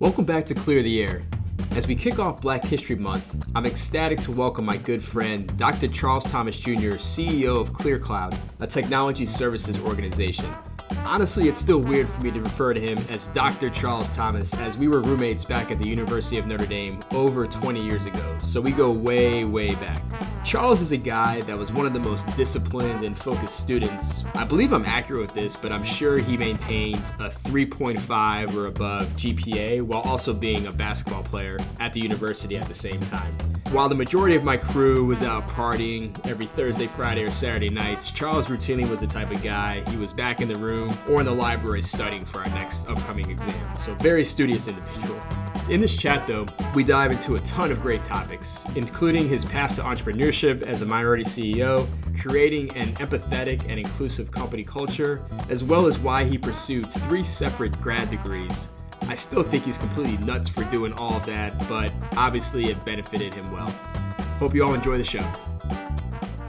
Welcome back to Clear the Air. As we kick off Black History Month, I'm ecstatic to welcome my good friend, Dr. Charles Thomas Jr., CEO of ClearCloud, a technology services organization. Honestly, it's still weird for me to refer to him as Dr. Charles Thomas, as we were roommates back at the University of Notre Dame over 20 years ago, so we go way, way back. Charles is a guy that was one of the most disciplined and focused students. I believe I'm accurate with this, but I'm sure he maintains a 3.5 or above GPA while also being a basketball player at the university at the same time. While the majority of my crew was out partying every Thursday, Friday, or Saturday nights, Charles routinely was the type of guy he was back in the room or in the library studying for our next upcoming exam. So, very studious individual. In this chat, though, we dive into a ton of great topics, including his path to entrepreneurship as a minority CEO, creating an empathetic and inclusive company culture, as well as why he pursued three separate grad degrees I still think he's completely nuts for doing all of that, but obviously it benefited him well. Hope you all enjoy the show.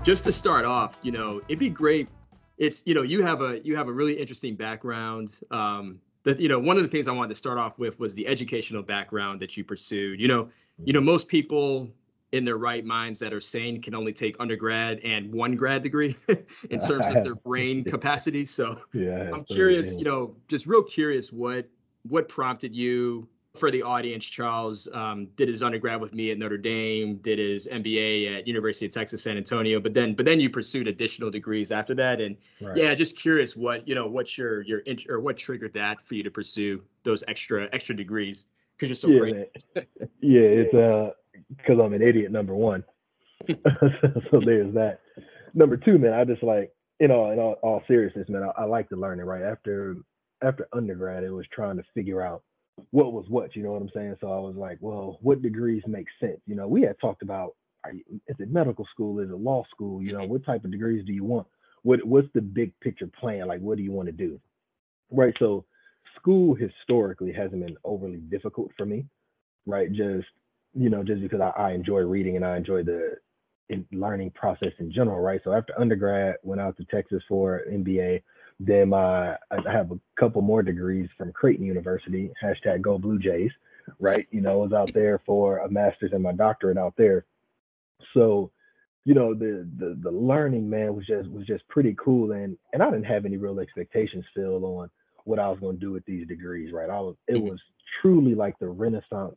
Just to start off, you know, it'd be great. It's you know you have a you have a really interesting background. Um, but you know one of the things I wanted to start off with was the educational background that you pursued. You know, you know most people in their right minds that are sane can only take undergrad and one grad degree in terms of their brain capacity. So yeah, I'm curious, you know, just real curious what what prompted you for the audience charles um, did his undergrad with me at notre dame did his mba at university of texas san antonio but then but then you pursued additional degrees after that. And right. yeah just curious what you know what's your your int- or what triggered that for you to pursue those extra extra degrees? Because you're so yeah, great. Yeah it's uh because i'm an idiot number one. So there's that. Number two man i just like you know in all, all seriousness man I, I like to learn it right? After after undergrad, it was trying to figure out what was what. You know what I'm saying? So I was like, well, what degrees make sense? You know, we had talked about you, is it medical school? Is it law school? You know, mm-hmm. what type of degrees do you want? What what's the big picture plan? Like, what do you want to do? Right. So school historically hasn't been overly difficult for me. Right. Just you know, just because I, I enjoy reading and I enjoy the learning process in general. Right. So after undergrad, went out to Texas for MBA then my I have a couple more degrees from Creighton University. Hashtag Go Blue Jays. Right. You know, I was out there for a master's and my doctorate out there. So, you know, the the the learning man was just was just pretty cool and and I didn't have any real expectations Phil on what I was going to do with these degrees. Right. I was it mm-hmm. was truly like the renaissance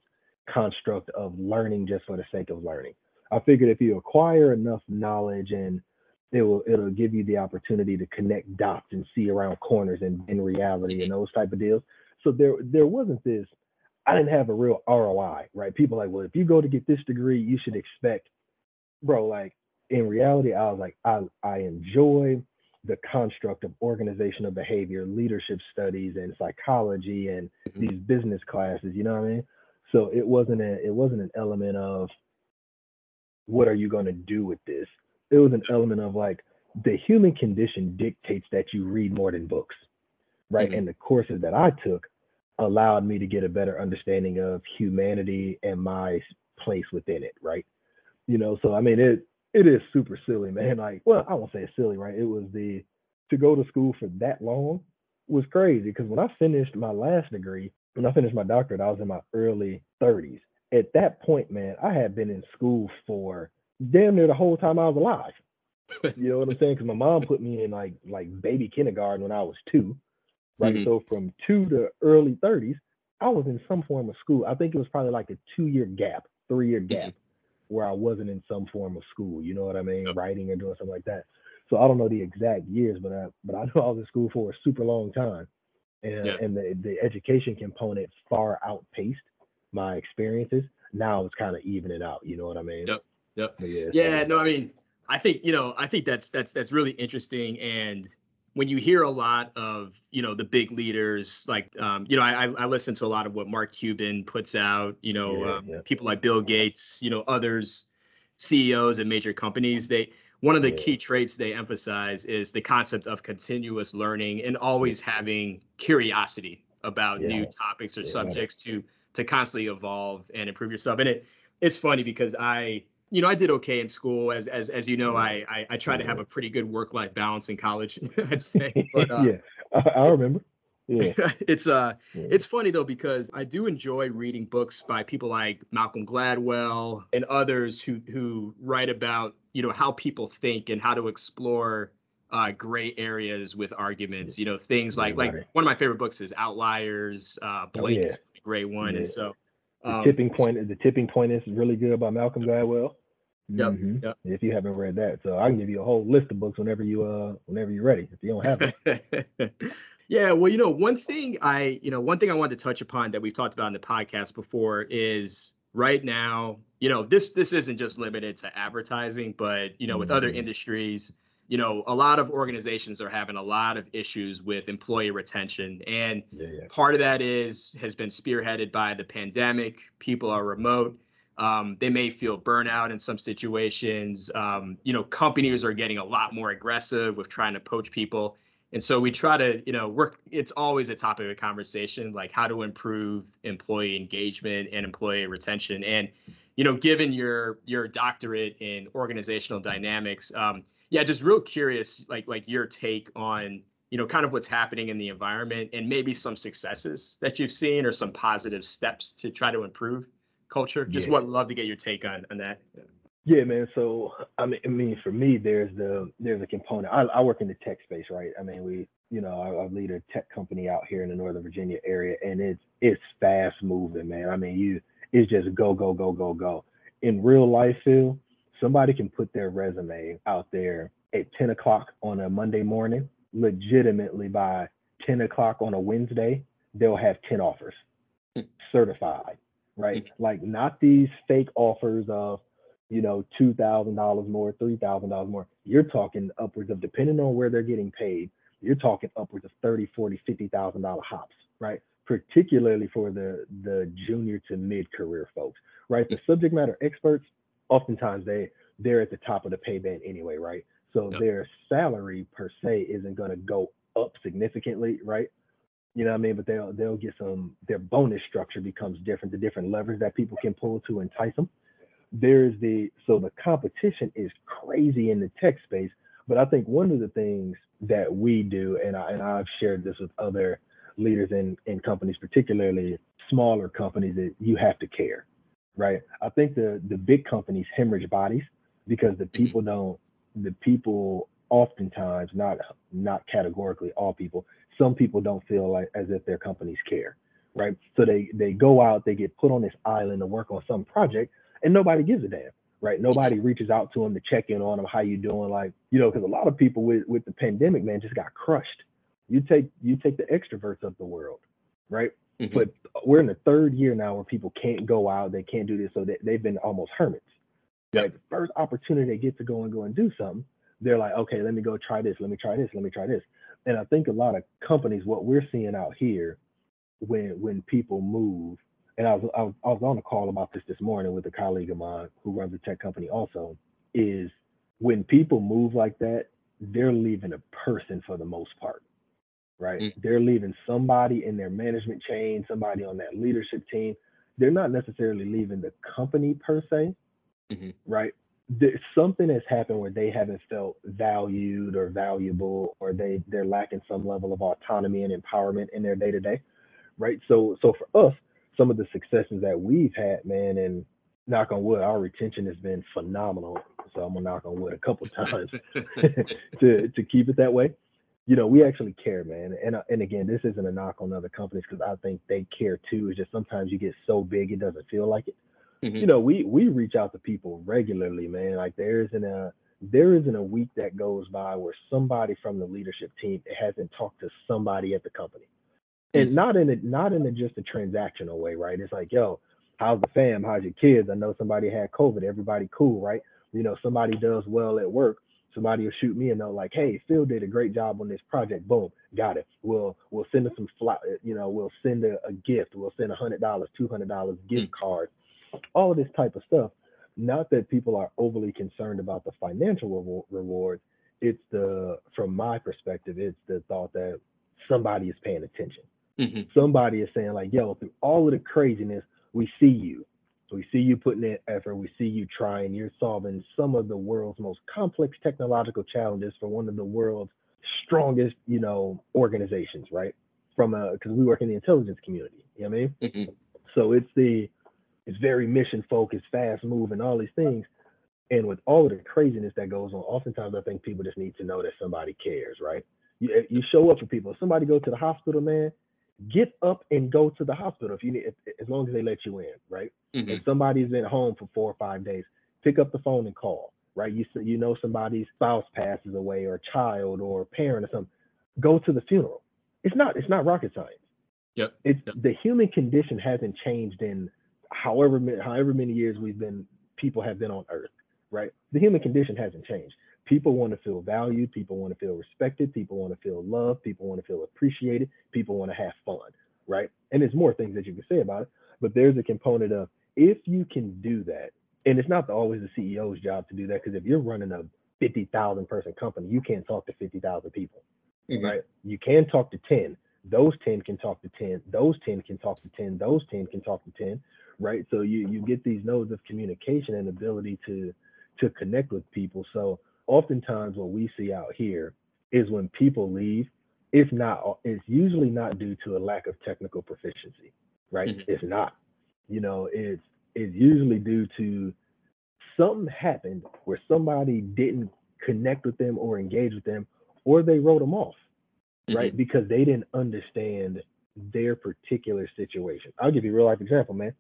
construct of learning just for the sake of learning. I figured if you acquire enough knowledge and it will it'll give you the opportunity to connect dots and see around corners and in reality and those type of deals. So there there wasn't this. I didn't have a real ROI, right? People like, well, if you go to get this degree, you should expect, bro. Like in reality, I was like, I I enjoy the construct of organizational behavior, leadership studies, and psychology, and mm-hmm. these business classes. You know what I mean? So it wasn't a it wasn't an element of what are you going to do with this it was an element of like the human condition dictates that you read more than books, right? Mm-hmm. And the courses that I took allowed me to get a better understanding of humanity and my place within it, right? You know, so I mean, it it is super silly, man. Like, well, I won't say it's silly, right? It was the to go to school for that long was crazy because when I finished my last degree, when I finished my doctorate, I was in my early 30s. At that point, man, I had been in school for damn near the whole time I was alive. You know what I'm saying? Because my mom put me in like like baby kindergarten when I was two, right? Mm-hmm. So from two to early 30s, I was in some form of school. I think it was probably like a two year gap, three year gap, mm-hmm. where I wasn't in some form of school. You know what I mean? Yep. Writing or doing something like that. So I don't know the exact years, but I but I know I was in school for a super long time, and and the the education component far outpaced my experiences. Now it's kind of evening out. You know what I mean? Yep. Yep. Yeah. yeah no, I mean, I think you know, I think that's that's that's really interesting. And when you hear a lot of you know the big leaders, like um, you know, I I listen to a lot of what Mark Cuban puts out. You know, yeah, um, yeah. people like Bill Gates. You know, others, CEOs and major companies. They one of the key traits they emphasize is the concept of continuous learning and always having curiosity about new topics or subjects to to constantly evolve and improve yourself. And it it's funny because I you know, I did okay in school. As as as you know, I I, I try to have a pretty good work life balance in college. I'd say. But, uh, yeah, I, I, remember. yeah. it's uh yeah. it's funny though because I do enjoy reading books by people like Malcolm Gladwell and others who who write about, you know, how people think and how to explore uh, gray areas with arguments. You know, things like like one of my favorite books is Outliers, uh Blink, oh, yeah. great one. And so um, the tipping point the tipping point is really good by Malcolm Gladwell. Yep, mm-hmm. yep. If you haven't read that, so I can give you a whole list of books whenever you uh whenever you're ready. If you don't have it. yeah, well, you know, one thing I you know one thing I wanted to touch upon that we've talked about in the podcast before is right now, you know, this this isn't just limited to advertising, but you know, with mm-hmm. other industries, you know, a lot of organizations are having a lot of issues with employee retention. And yeah, yeah. part of that is has been spearheaded by the pandemic. People are remote. Um, they may feel burnout in some situations. Um, you know, companies are getting a lot more aggressive with trying to poach people. And so we try to, you know, work. It's always a topic of conversation, like how to improve employee engagement and employee retention. And, you know, given your your doctorate in organizational dynamics, um, yeah, just real curious, like like your take on you know kind of what's happening in the environment and maybe some successes that you've seen or some positive steps to try to improve culture. Just yeah. would love to get your take on on that. Yeah. Man. So I mean, I mean, for me, there's the there's a component. I, I work in the tech space, right? I mean, we, you know, I, I, lead a tech company out here in the Northern Virginia area, and it's it's fast moving, man. I mean, you, it's just go, go, go, go, go. In real life, Phil, somebody can put their resume out there at 10 o'clock on a Monday morning, legitimately by 10 o'clock on a Wednesday, they'll have 10 offers hmm. certified, right? Like not these fake offers of, you know, $2,000 more, $3,000 more. You're talking upwards of, depending on where they're getting paid, you're talking upwards of 30, 40, $50,000 hops, right? Particularly for the, the junior to mid career folks, right? The subject matter experts, oftentimes they they're at the top of the pay band anyway, right? So yep. their salary per se isn't going to go up significantly, right? You know what I mean? But they'll they'll get some their bonus structure becomes different, the different levers that people can pull to entice them. There's the so the competition is crazy in the tech space, but I think one of the things that we do, and I and I've shared this with other leaders in in companies, particularly smaller companies, that you have to care right? I think the the big companies hemorrhage bodies because the mm-hmm. people don't the people oftentimes not not categorically all people some people don't feel like as if their companies care right so they they go out they get put on this island to work on some project and nobody gives a damn right nobody reaches out to them to check in on them how you doing like you know because a lot of people with with the pandemic man just got crushed you take you take the extroverts of the world right Mm-hmm. But we're in the third year now where people can't go out, they can't do this, so they, they've been almost hermits. Yep. Like the first opportunity they get to go and go and do something, they're like, okay, let me go try this, let me try this, let me try this. And I think a lot of companies, what we're seeing out here, when when people move, and I was, I was I was on a call about this this morning with a colleague of mine who runs a tech company also, is when people move like that, they're leaving a person for the most part right? Mm-hmm. They're leaving somebody in their management chain, somebody on that leadership team. They're not necessarily leaving the company per se, mm-hmm. right? There's something has happened where they haven't felt valued or valuable, or they they're lacking some level of autonomy and empowerment in their day to day, right? So so for us, some of the successes that we've had, man, and knock on wood, our retention has been phenomenal. So I'm gonna knock on wood a couple times to to keep it that way you know, we actually care, man. And uh, and again, this isn't a knock on other companies because I think they care too. It's just sometimes you get so big it doesn't feel like it. Mm-hmm. You know, we we reach out to people regularly, man. Like there isn't a there isn't a week that goes by where somebody from the leadership team hasn't talked to somebody at the company, and mm-hmm. not in a not in a just a transactional way, right? It's like, yo, how's the fam? How's your kids? I know somebody had COVID. Everybody cool, right? You know, somebody does well at work somebody will shoot me a note like, "Hey, Phil did a great job on this project. Boom, got it. We'll we'll send us some fly, you know, we'll send a, a gift. We'll send a hundred dollars, two hundred dollars, gift mm. card, all of this type of stuff. Not that people are overly concerned about the financial reward. It's the, from my perspective, it's the thought that somebody is paying attention. Mm-hmm. Somebody is saying like, "Yo, through all of the craziness, we see you. We see you putting in effort. We see you trying. You're solving some of the world's most complex technological challenges for one of the world's strongest, you know, organizations, right? from a because we work in the intelligence community. You know what I mean? Mm-hmm. So it's the it's very mission focused, fast moving, all these things. And with all of the craziness that goes on, oftentimes I think people just need to know that somebody cares, right? You, you show up for people. If somebody go to the hospital, man, get up and go to the hospital if you need, as long as they let you in, right? Mm-hmm. If somebody's been home for four or five days, pick up the phone and call, right? You you know somebody's spouse passes away or a child or a parent or something, go to the funeral. It's not it's not rocket science. Yep. It's yep. the human condition hasn't changed in however however many years we've been people have been on Earth, right? The human condition hasn't changed. People want to feel valued. People want to feel respected. People want to feel loved. People want to feel appreciated. People want to have fun, right? And there's more things that you can say about it, but there's a component of if you can do that, and it's not always the CEO's job to do that because if you're running a 50,000 person company, you can't talk to 50,000 people, mm-hmm. right? You can talk to 10. Those 10 can talk to 10. Those 10 can talk to 10. Those 10 can talk to 10, right? So you you get these nodes of communication and ability to to connect with people. So oftentimes what we see out here is when people leave, it's not it's usually not due to a lack of technical proficiency, right? Mm-hmm. It's not. You know, it's it's usually due to something happened where somebody didn't connect with them or engage with them, or they wrote them off, mm-hmm. right? Because they didn't understand their particular situation. I'll give you a real life example, man.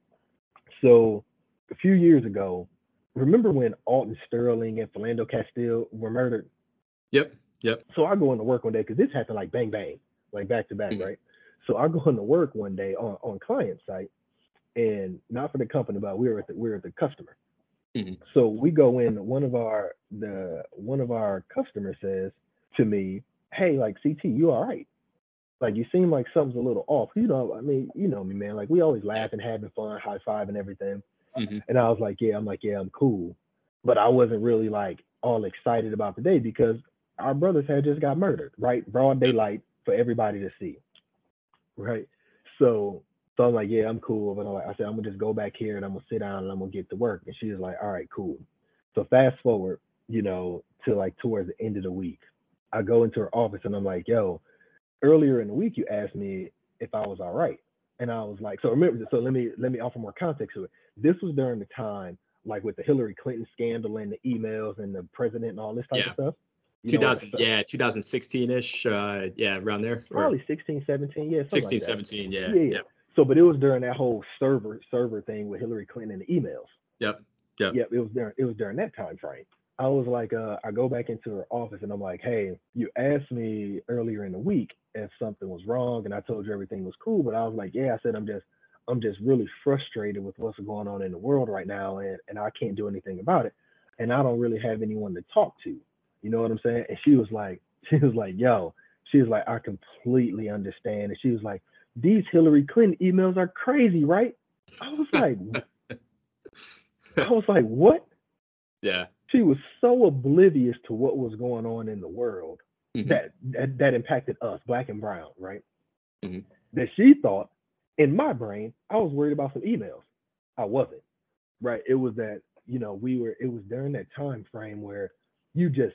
So a few years ago, remember when Alton Sterling and Philando Castile were murdered? Yep. Yep. So I go into work one day because this happened like bang bang, like back to back, mm-hmm. right? So I go into work one day on on client site, and not for the company, but we were at the we were at the customer. Mm-hmm. So we go in. One of our the one of our customers says to me, "Hey, like CT, you all right? Like you seem like something's a little off. You know, I mean, you know me, man. Like we always laugh and having fun, high five and everything." Mm-hmm. And I was like, yeah, I'm like, yeah, I'm cool. But I wasn't really like all excited about the day because our brothers had just got murdered, right? Broad daylight for everybody to see. Right. So so I'm like, yeah, I'm cool. But I'm like, I said, I'm gonna just go back here and I'm gonna sit down and I'm gonna get to work. And she's like, all right, cool. So fast forward, you know, to like towards the end of the week. I go into her office and I'm like, yo, earlier in the week you asked me if I was all right. And I was like, so remember, so let me let me offer more context to it. This was during the time, like with the Hillary Clinton scandal and the emails and the president and all this type yeah. of stuff. You 2000, yeah, 2016-ish, uh, yeah, around there. Probably 16, 17, yeah. 16, like 17, yeah, yeah, yeah. So, but it was during that whole server server thing with Hillary Clinton and the emails. Yep, yep. Yep, it was during it was during that time frame. I was like, uh, I go back into her office and I'm like, hey, you asked me earlier in the week if something was wrong, and I told you everything was cool, but I was like, yeah, I said I'm just I'm just really frustrated with what's going on in the world right now, and, and I can't do anything about it. And I don't really have anyone to talk to. You know what I'm saying? And she was like, she was like, yo, she was like, I completely understand. And she was like, these Hillary Clinton emails are crazy, right? I was like, I was like, what? Yeah. She was so oblivious to what was going on in the world mm-hmm. that, that that impacted us, black and brown, right? Mm-hmm. That she thought in my brain, I was worried about some emails. I wasn't. Right. It was that, you know, we were it was during that time frame where you just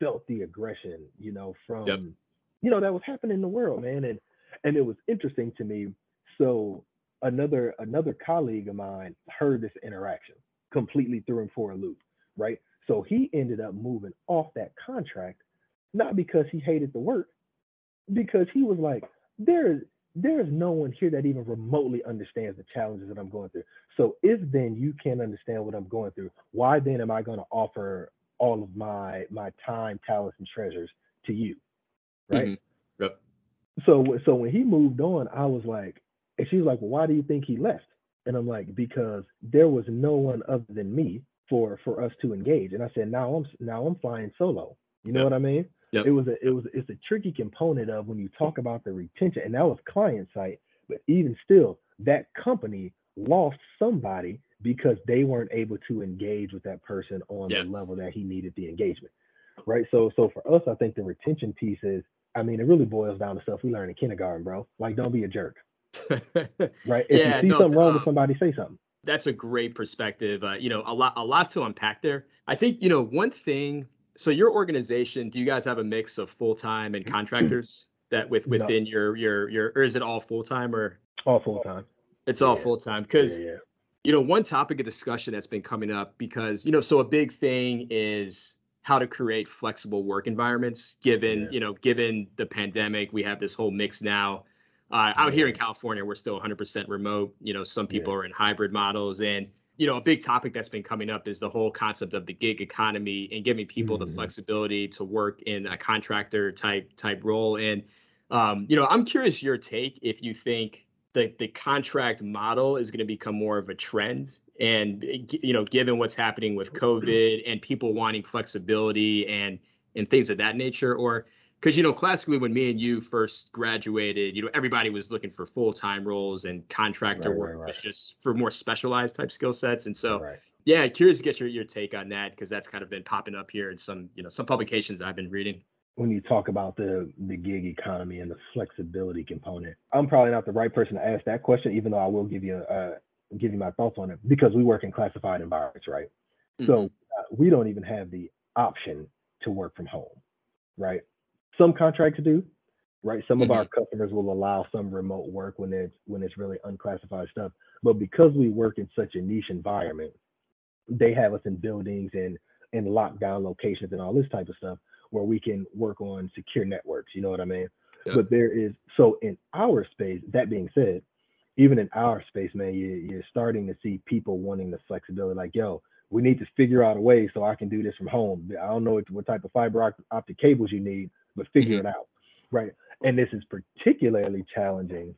felt the aggression, you know, from yep. you know, that was happening in the world, man. And and it was interesting to me. So another another colleague of mine heard this interaction, completely threw him for a loop, right? So he ended up moving off that contract, not because he hated the work, because he was like, there there is no one here that even remotely understands the challenges that I'm going through. So if then you can't understand what I'm going through, why then am I going to offer all of my my time, talents, and treasures to you? Right. Mm-hmm. Yep. So so when he moved on, I was like, and she's like, Well, why do you think he left? And I'm like, because there was no one other than me for for us to engage. And I said, now I'm now I'm flying solo. You know yep. what I mean? Yep. It was a it was it's a tricky component of when you talk about the retention, and that was client site, but even still, that company lost somebody because they weren't able to engage with that person on yeah. the level that he needed the engagement. Right. So so for us, I think the retention piece is, I mean, it really boils down to stuff we learned in kindergarten, bro. Like don't be a jerk. right. If yeah, you see no, something wrong um, with somebody, say something. That's a great perspective. Uh, you know, a lot a lot to unpack there. I think, you know, one thing so your organization, do you guys have a mix of full time and contractors that with within no. your your your or is it all full time or all full time? It's all yeah. full time because yeah, yeah. you know one topic of discussion that's been coming up because you know so a big thing is how to create flexible work environments given you know given the pandemic we have this whole mix now uh, out here in California we're still 100% remote you know some people are in hybrid models and you know, a big topic that's been coming up is the whole concept of the gig economy and giving people mm-hmm. the flexibility to work in a contractor type type role. And um, you know, I'm curious your take if you think the the contract model is going to become more of a trend and you know given what's happening with covid and people wanting flexibility and and things of that nature or because you know classically when me and you first graduated you know everybody was looking for full-time roles and contractor right, work right, right. was just for more specialized type skill sets and so yeah curious to get your, your take on that because that's kind of been popping up here in some you know some publications i've been reading when you talk about the the gig economy and the flexibility component i'm probably not the right person to ask that question even though i will give you uh, give you my thoughts on it because we work in classified environments right mm-hmm. so uh, we don't even have the option to work from home right some contracts do, right? Some mm-hmm. of our customers will allow some remote work when it's when it's really unclassified stuff. But because we work in such a niche environment, they have us in buildings and in lockdown locations and all this type of stuff where we can work on secure networks. You know what I mean? Yep. But there is so in our space. That being said, even in our space, man, you, you're starting to see people wanting the flexibility. Like, yo, we need to figure out a way so I can do this from home. I don't know what type of fiber optic cables you need, but figure mm-hmm. it out, right? And this is particularly challenging.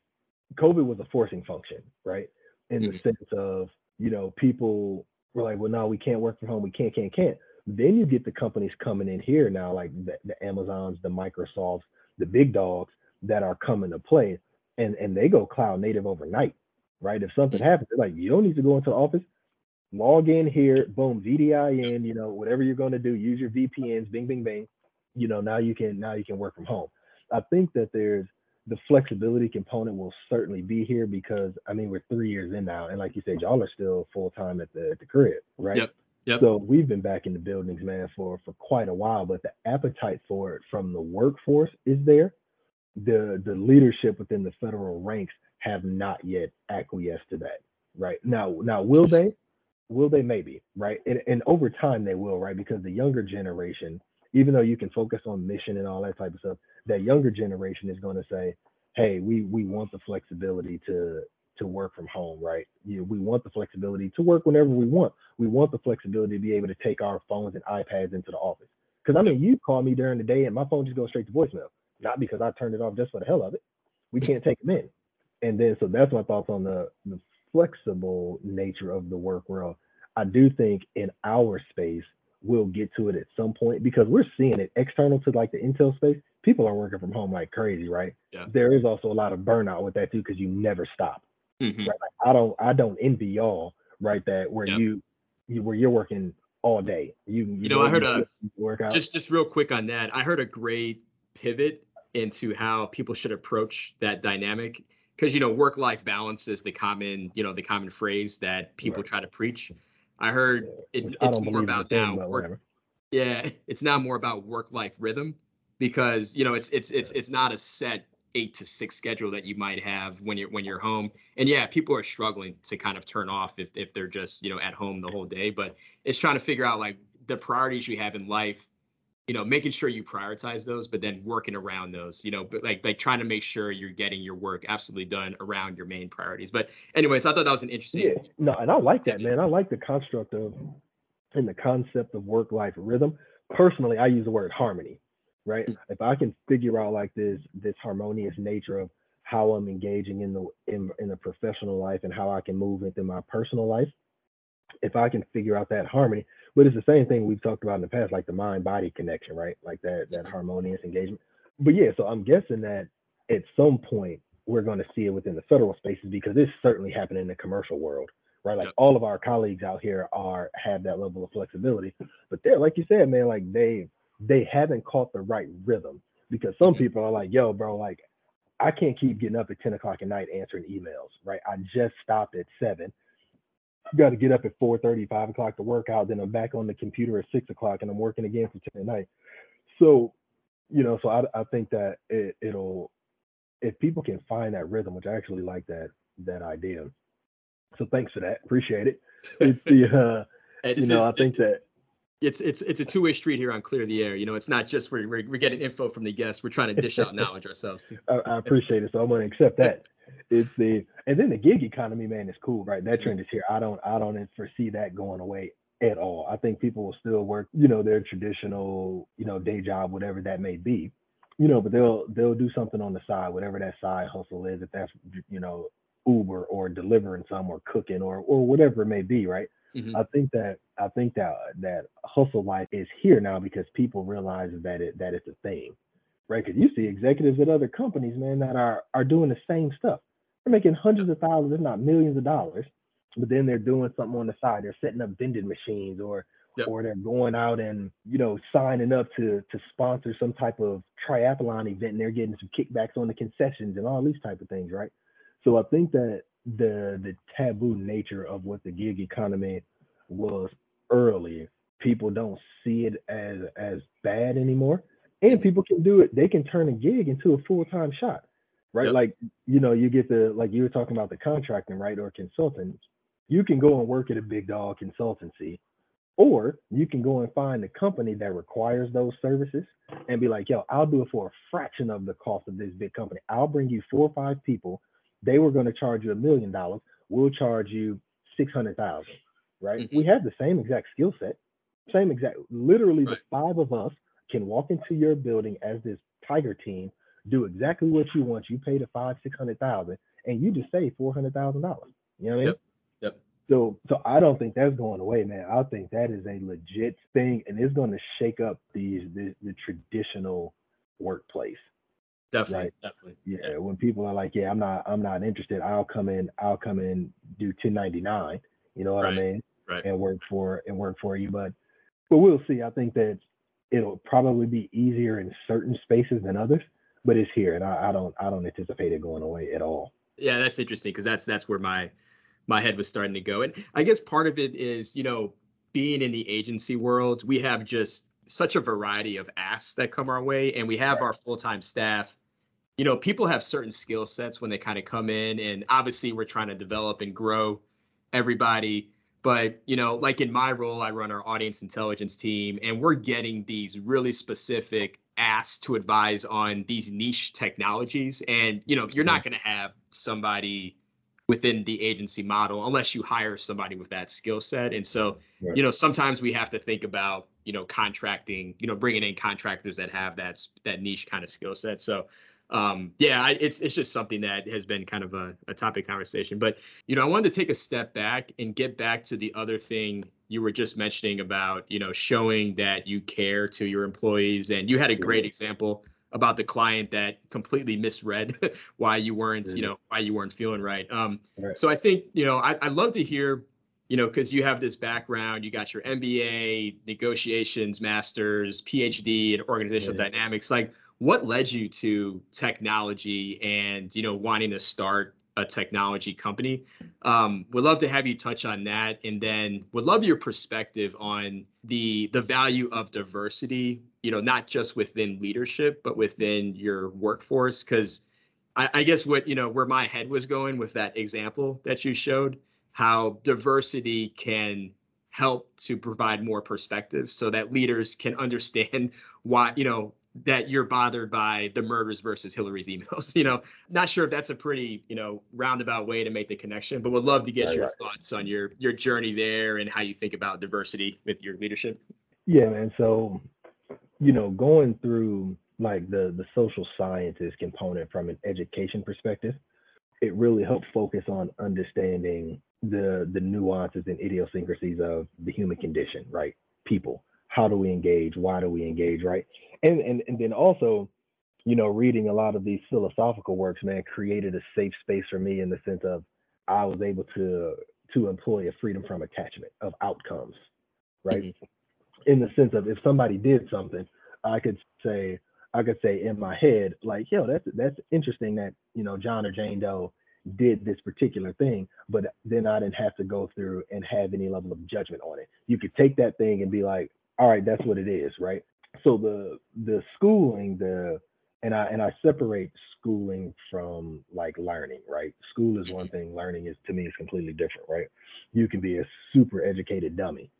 COVID was a forcing function, right? In mm-hmm. the sense of, you know, people were like, well, no, we can't work from home. We can't, can't, can't. Then you get the companies coming in here now, like the, the Amazons, the Microsofts, the big dogs that are coming to play, and and they go cloud native overnight, right? If something mm-hmm. happens, they're like, you don't need to go into the office. Log in here, boom, VDI in, you know, whatever you're going to do, use your VPNs, bing, bing, bing, you know now you can now you can work from home i think that there's the flexibility component will certainly be here because i mean we're three years in now and like you said y'all are still full-time at the at the crib right yep Yep. So we've been back in the buildings, man, for for quite a while. But the appetite for it from the workforce is there. The the leadership within the federal ranks have not yet acquiesced to that. Right now, now will they? Will they? Maybe. Right. And and over time they will. Right because the younger generation even though you can focus on mission and all that type of stuff, that younger generation is going to say, "Hey, we we want the flexibility to to work from home, right? You, we want the flexibility to work whenever we want. We want the flexibility to be able to take our phones and iPads into the office. Because I mean, you call me during the day and my phone just goes straight to voicemail, not because I turned it off just for the hell of it. We can't take them in. And then, so that's my thoughts on the, the flexible nature of the work world. I do think in our space, we'll get to it at some point because we're seeing it external to like the Intel space. People are working from home like crazy, right? Yeah. There is also a lot of burnout with that too because you never stop. Mm-hmm. Right? Like, I don't I don't envy y'all, right? That where yep. you, you where you're working all day. You you, you know, I heard a workout. Just just real quick on that. I heard a great pivot into how people should approach that dynamic because you know work life balance is the common you know the common phrase that people right. try to preach I heard it, it's more about now. Work, yeah, it's now more about work life rhythm because you know it's it's it's it's not a set eight to six schedule that you might have when you're when you're home. And yeah, people are struggling to kind of turn off if if they're just you know at home the whole day. But it's trying to figure out like the priorities you have in life you know making sure you prioritize those but then working around those you know but like like trying to make sure you're getting your work absolutely done around your main priorities. But anyways i thought that was an interesting yeah. no and i like that man. I like the construct of and the concept of work life rhythm. Personally i use the word harmony right? Mm-hmm. if i can figure out like this this harmonious nature of how i'm engaging in the in, in the professional life and how i can move into my personal life if i can figure out that harmony but it's the same thing we've talked about in the past, like the mind body connection, right? Like that that harmonious engagement. But yeah, so I'm guessing that at some point we're going to see it within the federal spaces because this certainly happening in the commercial world, right? Like yep. all of our colleagues out here are have that level of flexibility, but they're like you said, man, like they they haven't caught the right rhythm because some mm-hmm. people are like, yo, bro, like I can't keep getting up at 10 o'clock at night answering emails, right? I just stopped at seven got to get up at 4:30, 5 o'clock to work out. Then I'm back on the computer at six o'clock, and I'm working again for 10 at night. So you know, so I, I think that it, it'll if people can find that rhythm, which I actually like that that idea. So thanks for that. Appreciate it. It's the uh, you know, I think that it's it's it's a two-way street here on clear the air you know it's not just we're, we're, we're getting info from the guests we're trying to dish out knowledge ourselves too. I, I, appreciate it so i'm going to accept that. It's the and then the gig economy man is cool right? That trend is here. I don't i don't foresee that going away at all. I think people will still work you know their traditional you know day job whatever that may be you know but they'll they'll do something on the side whatever that side hustle is if that's you know uber or delivering some or cooking or or whatever it may be right Mm-hmm. I think that I think that that hustle life is here now because people realize that it that it's a thing, right? Because you see executives at other companies, man, that are are doing the same stuff. They're making hundreds of thousands, if not millions of dollars, but then they're doing something on the side. They're setting up vending machines, or yep. or they're going out and you know signing up to to sponsor some type of triathlon event, and they're getting some kickbacks on the concessions and all these type of things, right? So I think that the the taboo nature of what the gig economy was early, people don't see it as as bad anymore. And people can do it, they can turn a gig into a full-time shot. Right. Yep. Like, you know, you get the like you were talking about the contracting, right? Or consultants. You can go and work at a big dog consultancy, or you can go and find a company that requires those services and be like, yo, I'll do it for a fraction of the cost of this big company. I'll bring you four or five people they were going to charge you a million dollars. We'll charge you six hundred thousand. Right? Mm-hmm. We have the same exact skill set, same exact. Literally, right. the five of us can walk into your building as this tiger team, do exactly what you want. You pay the five, six hundred thousand, and you just save four hundred thousand dollars. You know what I mean? Yep. Yep. So, so I don't think that's going away, man. I think that is a legit thing, and it's going to shake up these the, the traditional workplace. Definitely, right? definitely. Yeah, when people are like, "Yeah, I'm not, I'm not interested. I'll come in, I'll come in, do 1099." You know what right. I mean? Right. And work for and work for you, but but we'll see. I think that it'll probably be easier in certain spaces than others, but it's here, and I, I don't, I don't anticipate it going away at all. Yeah, that's interesting because that's that's where my my head was starting to go, and I guess part of it is, you know, being in the agency world, we have just such a variety of asks that come our way, and we have our full time staff you know, people have certain skill sets when they kind of come in, and obviously we're trying to develop and grow everybody. But you know, like in my role, I run our audience intelligence team, and we're getting these really specific asks to advise on these niche technologies. And you know, you're not going to have somebody within the agency model unless you hire somebody with that skill set. And so, right. you know, sometimes we have to think about you know contracting, you know, bringing in contractors that have that that niche kind of skill set. So um, yeah, I, it's it's just something that has been kind of a, a topic conversation. But you know, I wanted to take a step back and get back to the other thing you were just mentioning about you know showing that you care to your employees, and you had a great example about the client that completely misread why you weren't you know why you weren't feeling right. Um, right. So I think you know I, I'd love to hear you know, because you have this background, you got your MBA, negotiations, masters, PhD in organizational yeah. dynamics. Like, what led you to technology and you know wanting to start a technology company. Um, would love to have you touch on that and then would love your perspective on the the value of diversity you know not just within leadership but within your workforce because I, I guess what you know where my head was going with that example that you showed how diversity can help to provide more perspective so that leaders can understand why you know that you're bothered by the murders versus Hillary's emails. You know, not sure if that's a pretty, you know, roundabout way to make the connection, but would love to get right, your right. thoughts on your your journey there and how you think about diversity with your leadership. Yeah, man. So, you know, going through like the the social sciences component from an education perspective, it really helped focus on understanding the the nuances and idiosyncrasies of the human condition, right? People how do we engage why do we engage right and and, and then also you know reading a lot of these philosophical works man created a safe space for me in the sense of i was able to to employ a freedom from attachment of outcomes right mm-hmm. in the sense of if somebody did something i could say i could say in my head like yo that's that's interesting that you know john or jane doe did this particular thing, but then I didn't have to go through and have any level of judgment on it. You could take that thing and be like, all right, that's what it is, right? So the the schooling, the and I and I separate schooling from like learning, right? School is one thing, learning is to me is completely different, right? You can be a super educated dummy,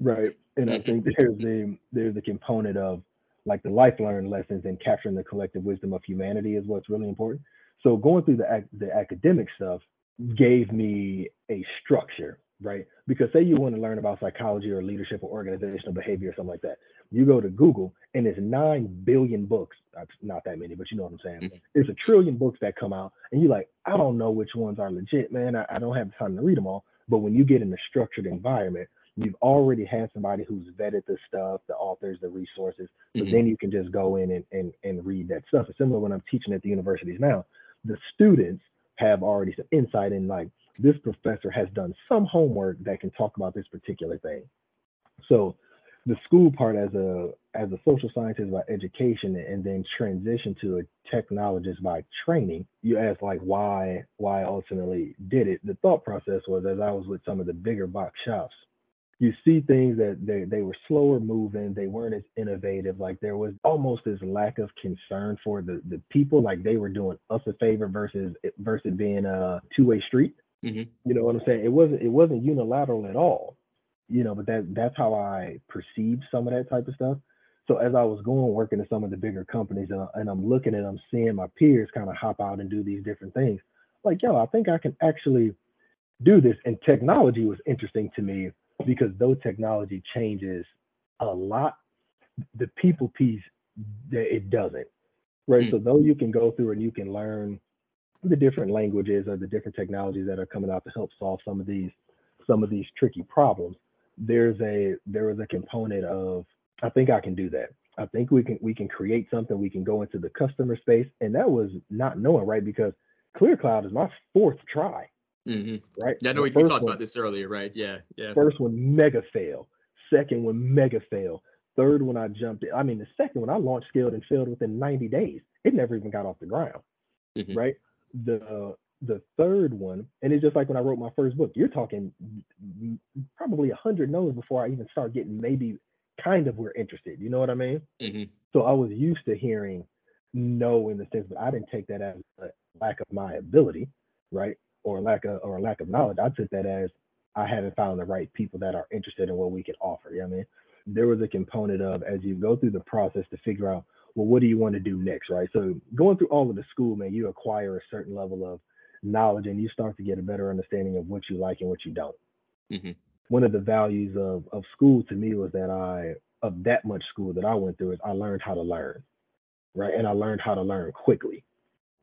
right? And I think mm-hmm. there's the there's a component of like the life learned lessons and capturing the collective wisdom of humanity is what's really important. So going through the the academic stuff gave me a structure, right? Because say you want to learn about psychology or leadership or organizational behavior or something like that, you go to Google and there's nine billion books. Not that many, but you know what I'm saying. Mm-hmm. There's a trillion books that come out, and you're like, I don't know which ones are legit, man. I, I don't have time to read them all. But when you get in a structured environment, you've already had somebody who's vetted the stuff, the authors, the resources. So mm-hmm. then you can just go in and, and, and read that stuff. It's similar when I'm teaching at the universities now. The students have already some insight in like this professor has done some homework that can talk about this particular thing. So the school part as a as a social scientist by education and then transition to a technologist by training you ask like why why I ultimately did it? The thought process was as i was with some of the bigger box shops. You see things that they, they were slower moving they weren't as innovative like there was almost this lack of concern for the the people like they were doing us a favor versus versus being a two-way street mm-hmm. you know what i'm saying it wasn't it wasn't unilateral at all you know but that that's how i perceived some of that type of stuff so as i was going working at some of the bigger companies and, I, and i'm looking and i'm seeing my peers kind of hop out and do these different things like yo i think i can actually do this and technology was interesting to me because though technology changes a lot, the people piece that it doesn't. Right. Mm. So though you can go through and you can learn the different languages or the different technologies that are coming out to help solve some of these some of these tricky problems, there's a there is a component of I think I can do that. I think we can we can create something. We can go into the customer space, and that was not knowing right because Clear Cloud is my fourth try. Mm-hmm. Right. Yeah, I know we, talked one, about this earlier, right? Yeah, yeah. First one mega fail. Second one mega fail. Third one I jumped in. I mean, the second one I launched, scaled, and failed within 90 days. It never even got off the ground. Mm-hmm. Right. The the third one, and it's just like when I wrote my first book. You're talking probably a hundred no's before I even start getting maybe kind of we're interested. You know what I mean? Mm-hmm. So I was used to hearing no in the sense, but I didn't take that as a lack of my ability, right? or lack of or lack of knowledge. I took that as I haven't found the right people that are interested in what we can offer. You know what I mean? There was a component of as you go through the process to figure out, well, what do you want to do next, right? So going through all of the school, man, you acquire a certain level of knowledge and you start to get a better understanding of what you like and what you don't. Mm-hmm. One of the values of, of school to me was that I, of that much school that I went through, is I learned how to learn, right? And I learned how to learn quickly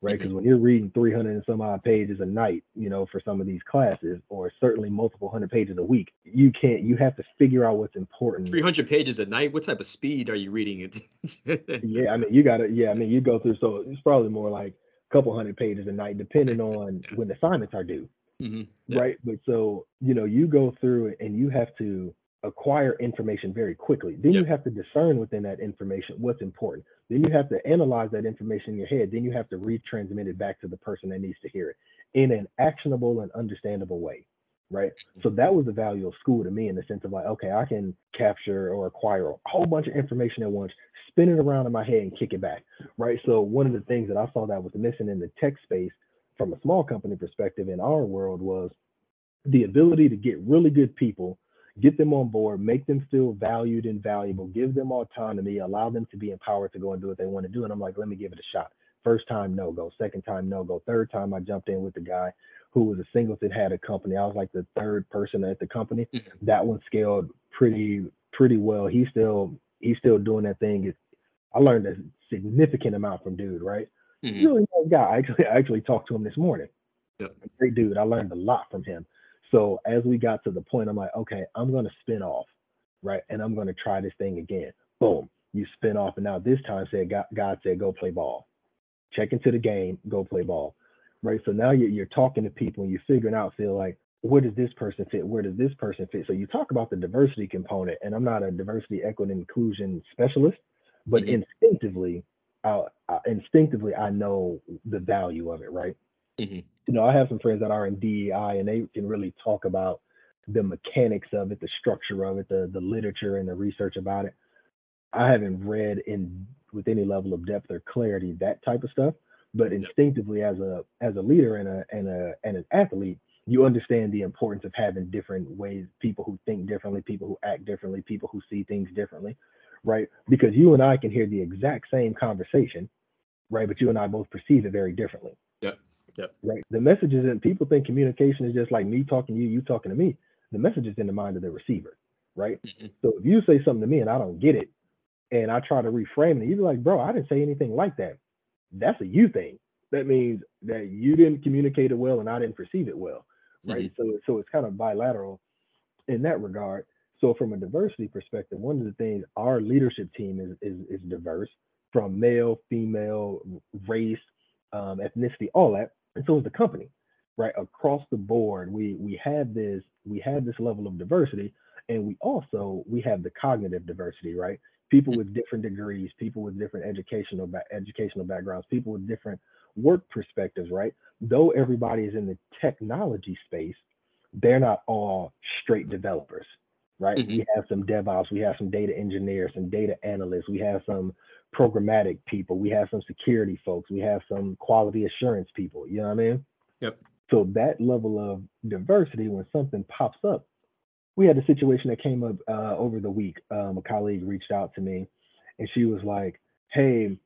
right? Because mm-hmm. when you're reading 300 and some odd pages a night, you know, for some of these classes, or certainly multiple hundred pages a week, you can't. You have to figure out what's important. 300 pages a night. What type of speed are you reading it? yeah, I mean, you gotta. Yeah, I mean, you go through. So it's probably more like a couple hundred pages a night, depending on when assignments are due. Mm-hmm. Yeah. Right. But so you know, you go through it, and you have to acquire information very quickly. Then yep. you have to discern within that information what's important. Then you have to analyze that information in your head. Then you have to retransmit it back to the person that needs to hear it in an actionable and understandable way. Right. So mm-hmm. that was the value of school to me in the sense of like, okay, I can capture or acquire a whole bunch of information at once, spin it around in my head and kick it back. Right. So one of the things that I saw that was missing in the tech space from a small company perspective in our world was the ability to get really good people get them on board, make them feel valued and valuable, give them autonomy, allow them to be empowered to go and do what they want to do. And I'm like, let me give it a shot. First time, no go. Second time, no go. Third time, I jumped in with the guy who was a singleton, had a company. I was like the third person at the company. Mm-hmm. That one scaled pretty pretty well. He's still he's still doing that thing. I learned a significant amount from dude, right? Mm-hmm. Really nice guy. I actually I actually talked to him this morning. Yep. Great dude. I learned a lot from him. So as we got to the point, I'm like, okay, I'm gonna spin off, right? And I'm gonna try this thing again. Boom, you spin off, and now this time said God, God said go play ball. Check into the game, go play ball, right? So now you're, you're talking to people and you're figuring out, feel like where does this person fit? Where does this person fit? So you talk about the diversity component, and I'm not a diversity, equity, inclusion specialist, but mm-hmm. instinctively, I, I, instinctively, I know the value of it, right? Mm-hmm. You know, I have some friends that are in DEI and they can really talk about the mechanics of it, the structure of it, the the literature and the research about it. I haven't read in with any level of depth or clarity that type of stuff. But instinctively, as a as a leader and a and a and an athlete, you understand the importance of having different ways, people who think differently, people who act differently, people who see things differently, right? Because you and I can hear the exact same conversation, right? But you and I both perceive it very differently. Yep. Right. The message isn't people think communication is just like me talking to you, you talking to me. The message is in the mind of the receiver, right? Mm-hmm. So if you say something to me and I don't get it, and I try to reframe it, you'd be like, bro, I didn't say anything like that. That's a you thing. That means that you didn't communicate it well and I didn't perceive it well. Right. Mm-hmm. So so it's kind of bilateral in that regard. So from a diversity perspective, one of the things our leadership team is is, is diverse from male, female, race, um, ethnicity, all that, and so is the company, right? Across the board, we we have this we have this level of diversity, and we also we have the cognitive diversity, right? People with different degrees, people with different educational ba- educational backgrounds, people with different work perspectives, right? Though everybody is in the technology space, they're not all straight developers, right? Mm-hmm. We have some DevOps, we have some data engineers, some data analysts, we have some programmatic people, we have some security folks, we have some quality assurance people. You know what I mean? Yep. So that level of diversity, when something pops up, we had a situation that came up uh, over the week. Um, a colleague reached out to me, and she was like, "Hey,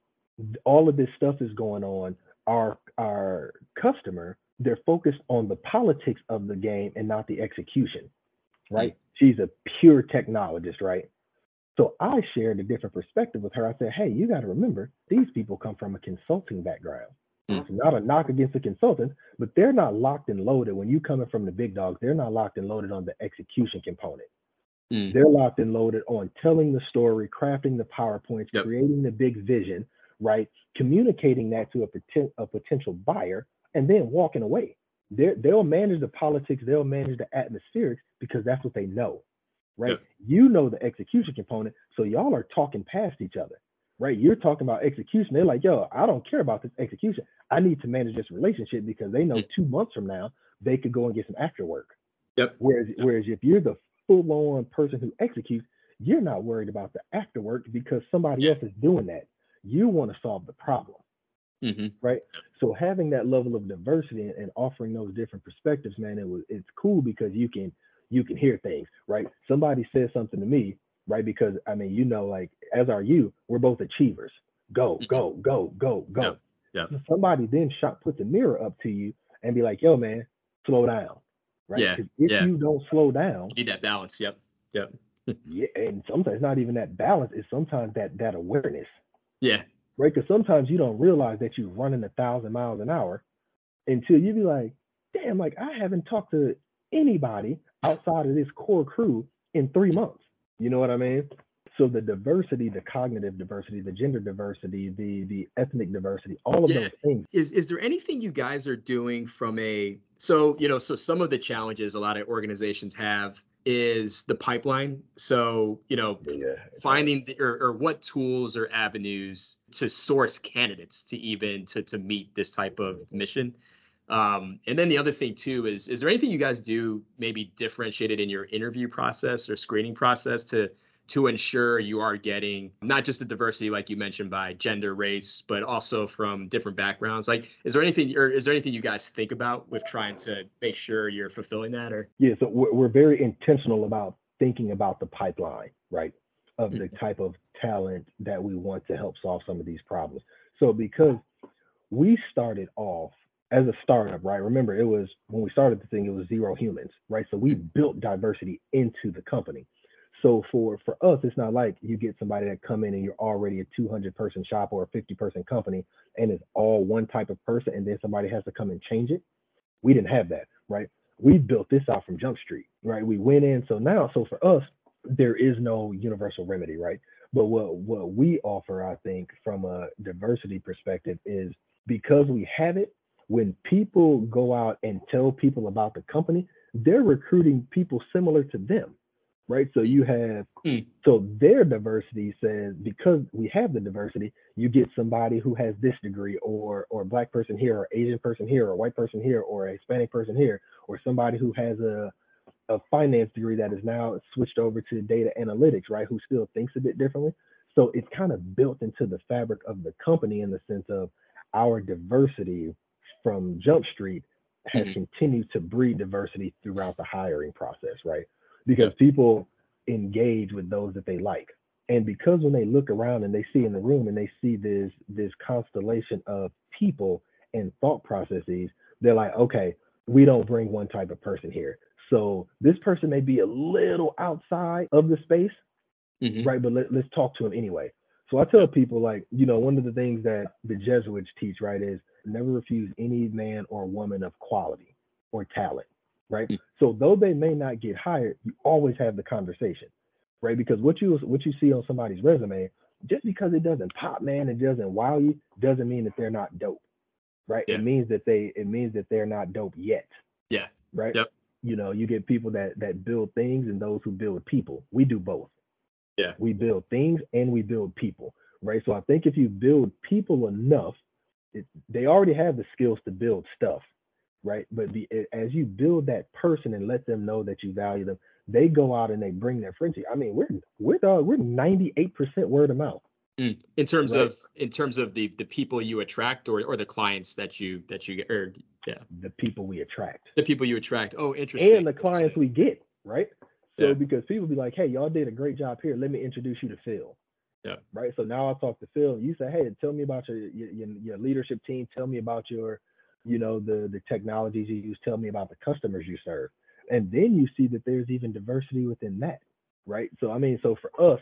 all of this stuff is going on. Our our customer, they're focused on the politics of the game and not the execution, right? Mm-hmm. She's a pure technologist, right? So I shared a different perspective with her. I said, hey, you got to remember, these people come from a consulting background. Mm-hmm. It's not a knock against the consultants, but they're not locked and loaded. When you coming from the big dogs, they're not locked and loaded on the execution component. Mm-hmm. They're locked and loaded on telling the story, crafting the PowerPoints, yep. creating the big vision, right? Communicating that to a, poten- a potential buyer and then walking away. they they'll manage the politics, they'll manage the atmospherics because that's what they know right? Yep. You know the execution component, so y'all are talking past each other, right? You're talking about execution. They're like, yo, I don't care about this execution. I need to manage this relationship because they know two months from now they could go and get some after work. Yep. Whereas, whereas if you're the full-on person who executes, you're not worried about the after work because somebody else is doing that. You want to solve the problem. Mm-hmm. Right. So having that level of diversity and, and offering those different perspectives, man, it was it's cool because you can you can hear things, right? Somebody says something to me, right? Because I mean, you know, like as are you, we're both achievers. Go, mm-hmm. go, go, go, go. Yeah. yeah. Somebody then shot puts a mirror up to you and be like, yo, man, slow down. Right. Yeah. If yeah. you don't slow down, you need that balance. Yep. Yep. yeah. And sometimes not even that balance, it's sometimes that that awareness. Yeah. Right. Because sometimes you don't realize that you're running a thousand miles an hour until you be like, damn, like I haven't talked to anybody outside of this core crew in three months. You know what I mean? So the diversity, the cognitive diversity, the gender diversity, the the ethnic diversity, all of yeah. those things. Is is there anything you guys are doing from a so you know so some of the challenges a lot of organizations have is the pipeline. So you know yeah. finding the, or, or what tools or avenues to source candidates to even to to meet this type of mission. Um, and then the other thing too is, is there anything you guys do maybe differentiated in your interview process or screening process to to ensure you are getting not just the diversity like you mentioned by gender, race, but also from different backgrounds? Like, is there anything or is there anything you guys think about with trying to make sure you're fulfilling that? Or yeah, so we're, we're very intentional about thinking about the pipeline, right, of the mm-hmm. type of talent that we want to help solve some of these problems. So because we started off as a startup, right? Remember, it was when we started the thing, it was zero humans, right? So we mm-hmm. built diversity into the company. So for for us, it's not like you get somebody that come in and you're already a 200 person shop or a 50 person company, and it's all one type of person, and then somebody has to come and change it. We didn't have that, right? We built this out from Jump Street, right? We went in. So now, so for us, there is no universal remedy, right? But what what we offer, I think, from a diversity perspective, is because we have it, when people go out and tell people about the company, they're recruiting people similar to them, right? So you have, mm. so their diversity says because we have the diversity, you get somebody who has this degree, or or black person here, or Asian person here, or white person here, or a Hispanic person here, or somebody who has a a finance degree that is now switched over to data analytics, right? Who still thinks a bit differently. So it's kind of built into the fabric of the company in the sense of our diversity from Jump Street has mm-hmm. continued to breed diversity throughout the hiring process, right? Because people engage with those that they like. And because when they look around and they see in the room and they see this this constellation of people and thought processes, they're like, okay, we don't bring one type of person here. So this person may be a little outside of the space, mm-hmm. right? But let, let's talk to him anyway. So I tell people like, you know, one of the things that the Jesuits teach, right, is never refuse any man or woman of quality or talent, right? Mm-hmm. So though they may not get hired, you always have the conversation, right? Because what you what you see on somebody's resume, just because it doesn't pop, man, it doesn't wow you, doesn't mean that they're not dope, right? Yeah. It means that they it means that they're not dope yet. Yeah. Right. Yep. You know, you get people that that build things and those who build people. We do both. Yeah. We build things and we build people, right? So I think if you build people enough, it, they already have the skills to build stuff, right? But the, as you build that person and let them know that you value them, they go out and they bring their friends. I mean, we're we're uh, we're 98% word of mouth. Mm. In terms right? of in terms of the the people you attract or or the clients that you that you or yeah the people we attract the people you attract oh interesting and the clients we get right so yeah. because people be like, hey, y'all did a great job here. Let me introduce you to Phil. Yeah. Right. So now I talk to Phil. You say, hey, tell me about your, your your leadership team. Tell me about your, you know, the the technologies you use. Tell me about the customers you serve. And then you see that there's even diversity within that. Right. So I mean, so for us,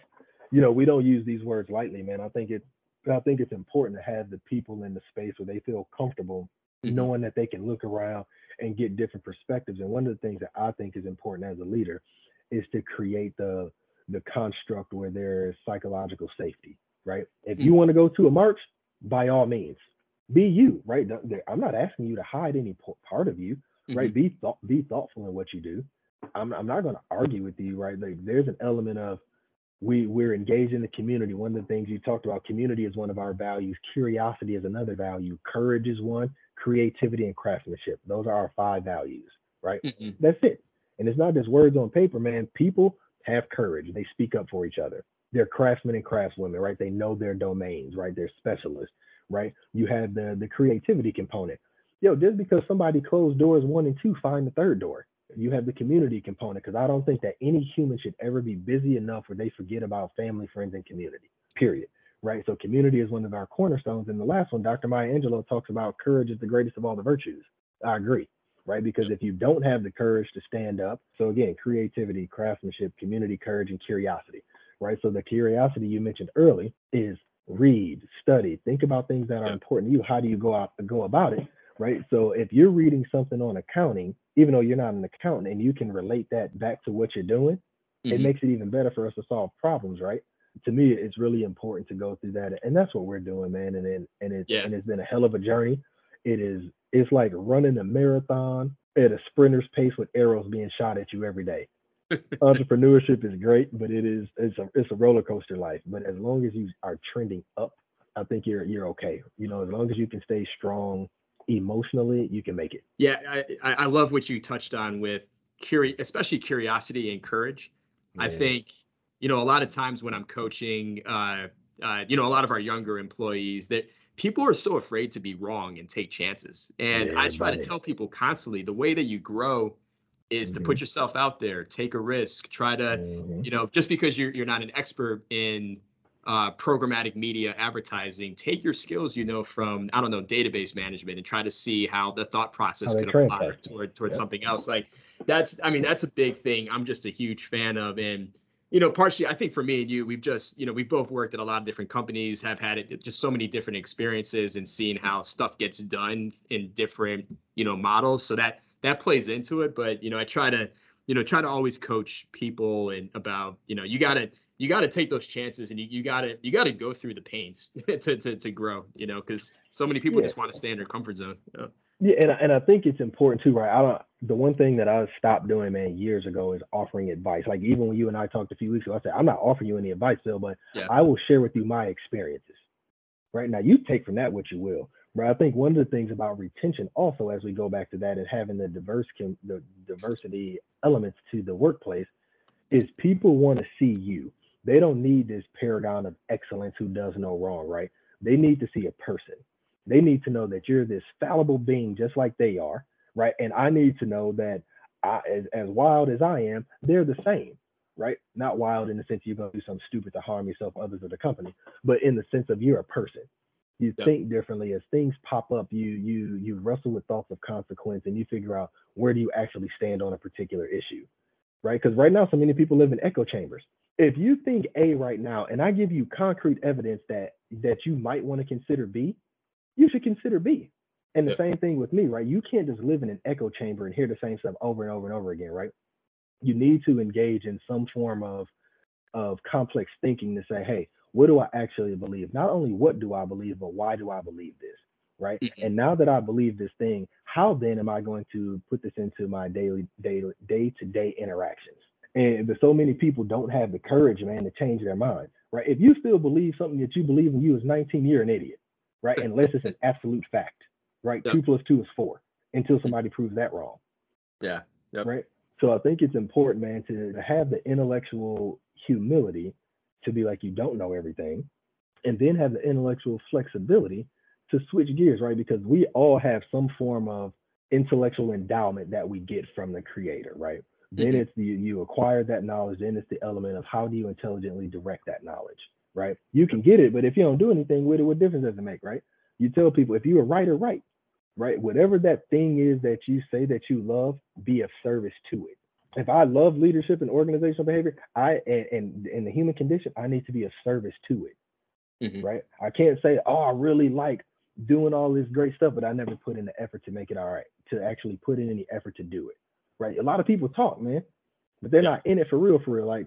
you know, we don't use these words lightly, man. I think it I think it's important to have the people in the space where they feel comfortable mm-hmm. knowing that they can look around and get different perspectives. And one of the things that I think is important as a leader is to create the the construct where there is psychological safety, right? If you mm. want to go to a march, by all means, be you, right? I'm not asking you to hide any part of you, mm-hmm. right? Be thought, be thoughtful in what you do. I'm, I'm not going to argue with you, right? Like there's an element of we we're engaged in the community. One of the things you talked about, community is one of our values. Curiosity is another value. Courage is one. Creativity and craftsmanship. Those are our five values, right? Mm-hmm. That's it. And it's not just words on paper, man. People have courage. They speak up for each other. They're craftsmen and craftswomen, right? They know their domains, right? They're specialists, right? You have the the creativity component. Yo, just because somebody closed doors one and two, find the third door. You have the community component because I don't think that any human should ever be busy enough where they forget about family, friends, and community. Period. Right. So community is one of our cornerstones. And the last one, Dr. Maya Angelou talks about courage is the greatest of all the virtues. I agree right? Because if you don't have the courage to stand up, so again, creativity, craftsmanship, community courage, and curiosity, right? So the curiosity you mentioned early is read, study, think about things that are important to you. How do you go out go about it, right? So if you're reading something on accounting, even though you're not an accountant, and you can relate that back to what you're doing, mm-hmm. it makes it even better for us to solve problems, right? To me, it's really important to go through that, and that's what we're doing, man. And and, and it's yeah. and it's been a hell of a journey. It is it's like running a marathon at a sprinter's pace with arrows being shot at you every day. Entrepreneurship is great, but it is it's a it's a roller coaster life. But as long as you are trending up, I think you're you're okay. You know, as long as you can stay strong emotionally, you can make it. Yeah, I I love what you touched on with curi- especially curiosity and courage. Yeah. I think you know a lot of times when I'm coaching, uh, uh, you know, a lot of our younger employees that people are so afraid to be wrong and take chances. And yeah, I try to tell people constantly the way that you grow is mm-hmm. to put mm-hmm. yourself out there, take a risk, try to, mm-hmm. you know, just because you're you're not an expert in uh, programmatic media advertising, take your skills you know from I don't know database management and try to see how the thought process could apply toward toward yep. something else. Like that's I mean that's a big thing. I'm just a huge fan of and you know, partially, I think for me and you, we've just, you know, we've both worked at a lot of different companies, have had it, just so many different experiences and seeing how stuff gets done in different, you know, models. So that that plays into it. But you know, I try to, you know, try to always coach people and about, you know, you gotta you gotta take those chances and you, you gotta you gotta go through the pains to to to grow, you know, because so many people yeah. just want to stay in their comfort zone. You know? Yeah, and and I think it's important too, right? I don't. The one thing that I stopped doing, man, years ago is offering advice. Like even when you and I talked a few weeks ago, I said I'm not offering you any advice, Phil, but yeah. I will share with you my experiences. Right now, you take from that what you will. But I think one of the things about retention, also as we go back to that, and having the diverse the diversity elements to the workplace, is people want to see you. They don't need this paragon of excellence who does no wrong, right? They need to see a person. They need to know that you're this fallible being just like they are, right? And I need to know that I, as, as wild as I am, they're the same, right? Not wild in the sense you're going to do something stupid to harm yourself, others, or the company, but in the sense of you're a person. You think differently as things pop up. You you you wrestle with thoughts of consequence, and you figure out where do you actually stand on a particular issue, right? Because right now, so many people live in echo chambers. If you think A right now, and I give you concrete evidence that that you might want to consider B, you should consider B. And the same thing with me, right? You can't just live in an echo chamber and hear the same stuff over and over and over again, right? You need to engage in some form of of complex thinking to say, hey, what do I actually believe? Not only what do I believe, but why do I believe this? Right. Mm-hmm. And now that I believe this thing, how then am I going to put this into my daily, daily, day to day interactions? And but so many people don't have the courage, man, to change their mind. Right. If you still believe something that you believe when you was 19, you're an idiot. Right. Unless it's an absolute fact. Right. Yep. Two plus two is four until somebody proves that wrong. Yeah. Yep. Right. So I think it's important, man, to, to have the intellectual humility to be like you don't know everything, and then have the intellectual flexibility to switch gears, right? Because we all have some form of intellectual endowment that we get from the creator, right? Mm-hmm. Then it's the you acquire that knowledge, then it's the element of how do you intelligently direct that knowledge, right? You can get it, but if you don't do anything with it, what difference does it make, right? You tell people if you're a writer, write, right? Whatever that thing is that you say that you love, be of service to it if I love leadership and organizational behavior, I and, and, and the human condition, I need to be of service to it. Mm-hmm. Right. I can't say, oh, I really like doing all this great stuff, but I never put in the effort to make it all right, to actually put in any effort to do it. Right. A lot of people talk, man, but they're yeah. not in it for real, for real. Like,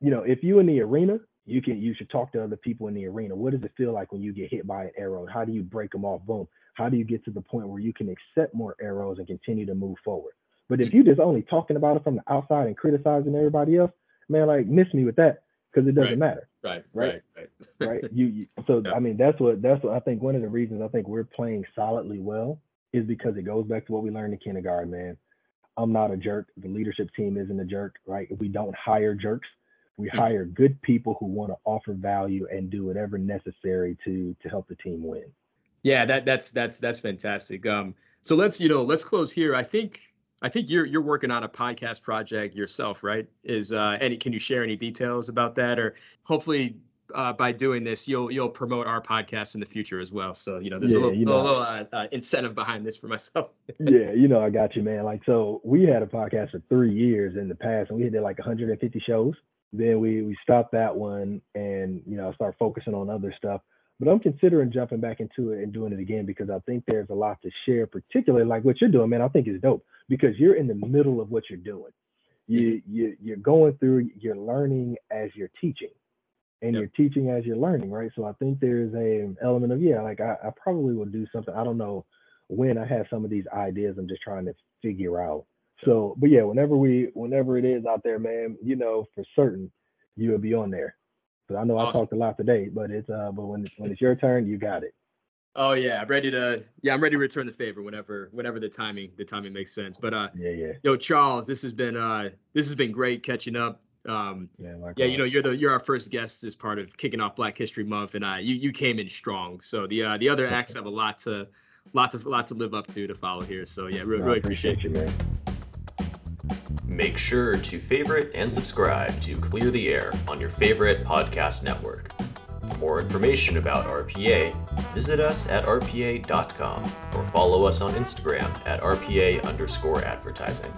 you know, if you in the arena, you can you should talk to other people in the arena. What does it feel like when you get hit by an arrow? How do you break them off? Boom. How do you get to the point where you can accept more arrows and continue to move forward? But if you're just only talking about it from the outside and criticizing everybody else, man, like miss me with that because it doesn't right. matter. Right. Right. Right. Right. You, you so yeah. I mean that's what that's what I think one of the reasons I think we're playing solidly well is because it goes back to what we learned in kindergarten, man. I'm not a jerk. The leadership team isn't a jerk, right? We don't hire jerks. We mm-hmm. hire good people who want to offer value and do whatever necessary to to help the team win. Yeah, that that's that's that's fantastic. Um, so let's you know let's close here. I think I think you're you're working on a podcast project yourself, right? Is uh, any can you share any details about that, or hopefully uh, by doing this, you'll you'll promote our podcast in the future as well. So you know, there's yeah, a little, you know, little uh, uh, incentive behind this for myself. yeah, you know, I got you, man. Like, so we had a podcast for three years in the past, and we did like 150 shows. Then we we stopped that one, and you know, start focusing on other stuff. But I'm considering jumping back into it and doing it again because I think there's a lot to share, particularly like what you're doing, man. I think is dope because you're in the middle of what you're doing. You you you're going through, you're learning as you're teaching, and yep. you're teaching as you're learning, right? So I think there's a element of yeah, like I, I probably will do something. I don't know when I have some of these ideas. I'm just trying to figure out. So, but yeah, whenever we, whenever it is out there, man, you know for certain you will be on there. Because I know awesome. I talked a lot today, but it's uh, but when when it's your turn, you got it. Oh yeah, I'm ready to yeah, I'm ready to return the favor whenever whenever the timing the timing makes sense. But uh, yeah, yeah. Yo, Charles, this has been uh, this has been great catching up. Um, yeah, yeah, you know, you're the you're our first guest as part of kicking off Black History Month, and uh, you you came in strong. So the uh, the other acts have a lot to lot to lot to live up to to follow here. So yeah, really, no, really appreciate, appreciate you, man. Make sure to favorite and subscribe to Clear the Air on your favorite podcast network. For more information about RPA, visit us at rpa.com or follow us on Instagram at rpa underscore advertising.